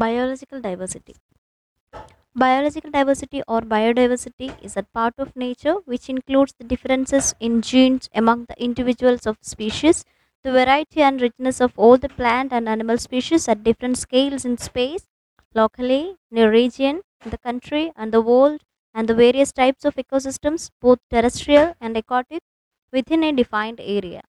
Biological diversity. Biological diversity or biodiversity is a part of nature which includes the differences in genes among the individuals of species, the variety and richness of all the plant and animal species at different scales in space, locally, in a region, in the country, and the world, and the various types of ecosystems, both terrestrial and aquatic, within a defined area.